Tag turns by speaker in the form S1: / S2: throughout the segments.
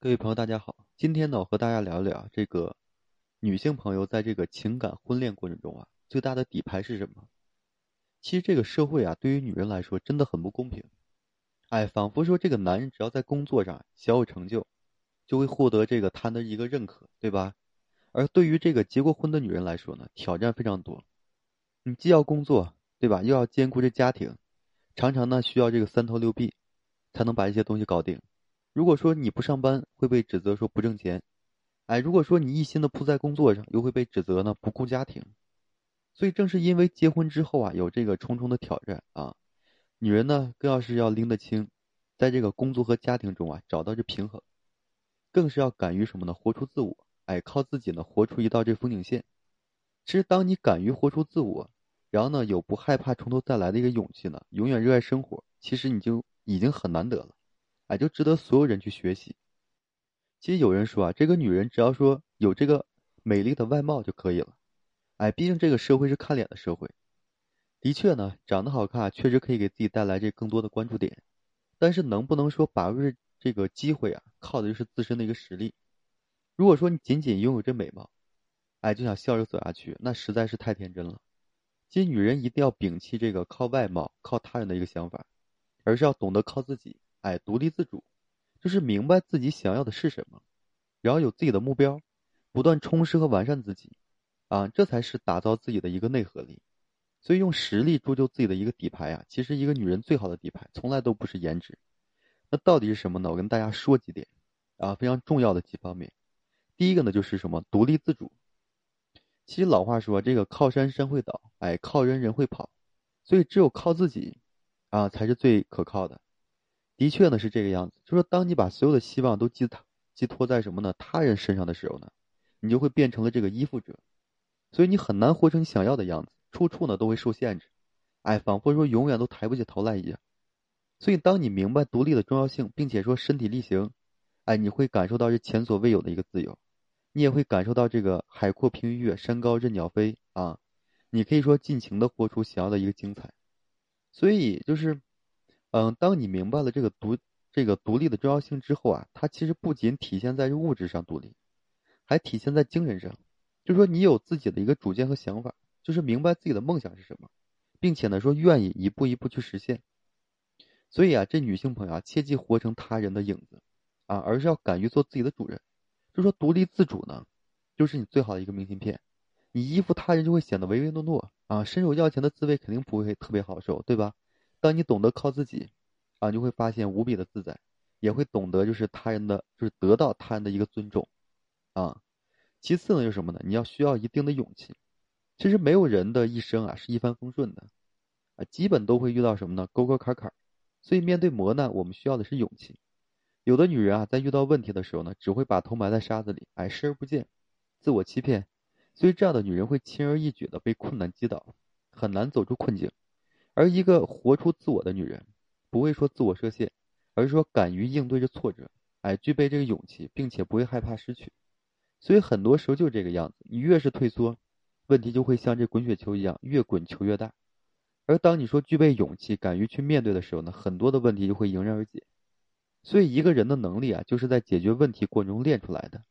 S1: 各位朋友，大家好。今天呢，我和大家聊一聊这个女性朋友在这个情感婚恋过程中啊，最大的底牌是什么？其实这个社会啊，对于女人来说真的很不公平。哎，仿佛说这个男人只要在工作上小有成就，就会获得这个他的一个认可，对吧？而对于这个结过婚的女人来说呢，挑战非常多。你既要工作，对吧？又要兼顾这家庭，常常呢需要这个三头六臂，才能把一些东西搞定。如果说你不上班，会被指责说不挣钱，哎，如果说你一心的扑在工作上，又会被指责呢不顾家庭。所以正是因为结婚之后啊，有这个重重的挑战啊，女人呢更要是要拎得清，在这个工作和家庭中啊找到这平衡，更是要敢于什么呢？活出自我，哎，靠自己呢活出一道这风景线。其实当你敢于活出自我，然后呢有不害怕从头再来的一个勇气呢，永远热爱生活，其实你就已经很难得了。哎，就值得所有人去学习。其实有人说啊，这个女人只要说有这个美丽的外貌就可以了。哎，毕竟这个社会是看脸的社会。的确呢，长得好看确实可以给自己带来这更多的关注点。但是能不能说把握这个机会啊，靠的就是自身的一个实力。如果说你仅仅拥有这美貌，哎，就想笑着走下去，那实在是太天真了。其实女人一定要摒弃这个靠外貌、靠他人的一个想法，而是要懂得靠自己。哎，独立自主，就是明白自己想要的是什么，然后有自己的目标，不断充实和完善自己，啊，这才是打造自己的一个内核力。所以用实力铸就自己的一个底牌啊，其实一个女人最好的底牌从来都不是颜值，那到底是什么呢？我跟大家说几点，啊，非常重要的几方面。第一个呢，就是什么？独立自主。其实老话说，这个靠山山会倒，哎，靠人人会跑，所以只有靠自己，啊，才是最可靠的。的确呢是这个样子，就说当你把所有的希望都寄托寄托在什么呢他人身上的时候呢，你就会变成了这个依附者，所以你很难活成想要的样子，处处呢都会受限制，哎，仿佛说永远都抬不起头来一样。所以当你明白独立的重要性，并且说身体力行，哎，你会感受到这前所未有的一个自由，你也会感受到这个海阔凭鱼跃，山高任鸟飞啊，你可以说尽情的活出想要的一个精彩。所以就是。嗯，当你明白了这个独这个独立的重要性之后啊，它其实不仅体现在物质上独立，还体现在精神上。就说你有自己的一个主见和想法，就是明白自己的梦想是什么，并且呢说愿意一步一步去实现。所以啊，这女性朋友啊，切记活成他人的影子啊，而是要敢于做自己的主人。就说独立自主呢，就是你最好的一个明信片。你依附他人就会显得唯唯诺诺啊，伸手要钱的滋味肯定不会特别好受，对吧？当你懂得靠自己，啊，就会发现无比的自在，也会懂得就是他人的，就是得到他人的一个尊重，啊。其次呢，就是什么呢？你要需要一定的勇气。其实没有人的一生啊是一帆风顺的，啊，基本都会遇到什么呢？沟沟坎坎。所以面对磨难，我们需要的是勇气。有的女人啊，在遇到问题的时候呢，只会把头埋在沙子里，哎，视而不见，自我欺骗。所以这样的女人会轻而易举的被困难击倒，很难走出困境。而一个活出自我的女人，不会说自我设限，而是说敢于应对着挫折，哎，具备这个勇气，并且不会害怕失去。所以很多时候就这个样子，你越是退缩，问题就会像这滚雪球一样，越滚球越大。而当你说具备勇气，敢于去面对的时候呢，很多的问题就会迎刃而解。所以一个人的能力啊，就是在解决问题过程中练出来的。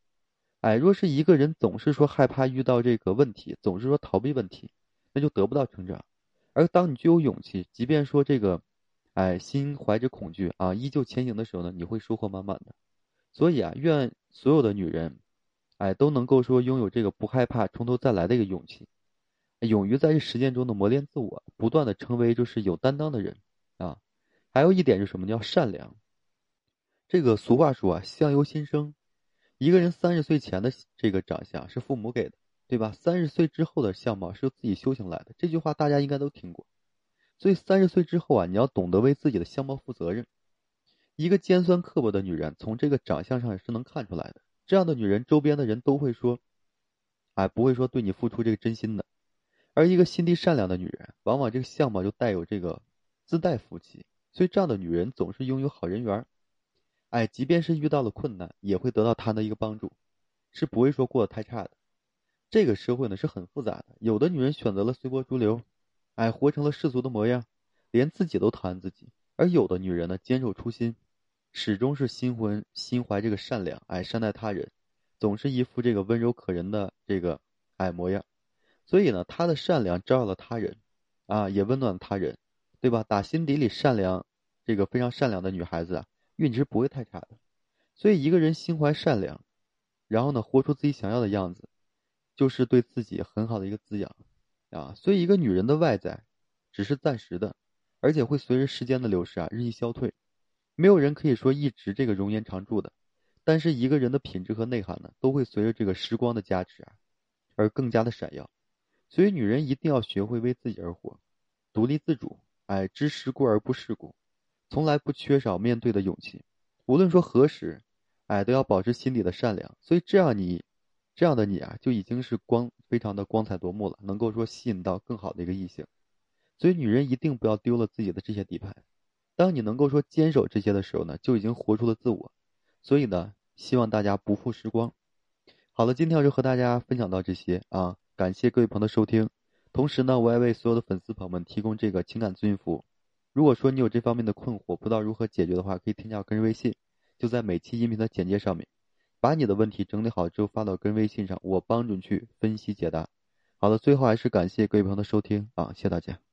S1: 哎，若是一个人总是说害怕遇到这个问题，总是说逃避问题，那就得不到成长。而当你具有勇气，即便说这个，哎，心怀着恐惧啊，依旧前行的时候呢，你会收获满满的。所以啊，愿所有的女人，哎，都能够说拥有这个不害怕从头再来的一个勇气，勇于在实践中的磨练自我，不断的成为就是有担当的人啊。还有一点就是什么？叫善良。这个俗话说啊，相由心生，一个人三十岁前的这个长相是父母给的。对吧？三十岁之后的相貌是由自己修行来的，这句话大家应该都听过。所以三十岁之后啊，你要懂得为自己的相貌负责任。一个尖酸刻薄的女人，从这个长相上也是能看出来的。这样的女人，周边的人都会说，哎，不会说对你付出这个真心的。而一个心地善良的女人，往往这个相貌就带有这个自带福气。所以这样的女人总是拥有好人缘。哎，即便是遇到了困难，也会得到他的一个帮助，是不会说过得太差的。这个社会呢是很复杂的，有的女人选择了随波逐流，哎，活成了世俗的模样，连自己都讨厌自己；而有的女人呢坚守初心，始终是心怀心怀这个善良，哎，善待他人，总是一副这个温柔可人的这个哎模样。所以呢，她的善良照耀了他人，啊，也温暖了他人，对吧？打心底里善良，这个非常善良的女孩子啊，运气不会太差的。所以，一个人心怀善良，然后呢，活出自己想要的样子，就是对自己很好的一个滋养，啊。所以，一个女人的外在，只是暂时的，而且会随着时间的流逝啊，日益消退。没有人可以说一直这个容颜常驻的，但是一个人的品质和内涵呢，都会随着这个时光的加持啊，而更加的闪耀。所以，女人一定要学会为自己而活，独立自主，哎，知世故而不世故，从来不缺少面对的勇气。无论说何时，哎，都要保持心底的善良。所以，这样你，这样的你啊，就已经是光非常的光彩夺目了，能够说吸引到更好的一个异性。所以，女人一定不要丢了自己的这些底牌。当你能够说坚守这些的时候呢，就已经活出了自我。所以呢，希望大家不负时光。好了，今天我就和大家分享到这些啊。感谢各位朋友的收听，同时呢，我也为所有的粉丝朋友们提供这个情感咨询服务。如果说你有这方面的困惑，不知道如何解决的话，可以添加我个人微信，就在每期音频的简介上面，把你的问题整理好之后发到跟微信上，我帮助你去分析解答。好了，最后还是感谢各位朋友的收听啊，谢谢大家。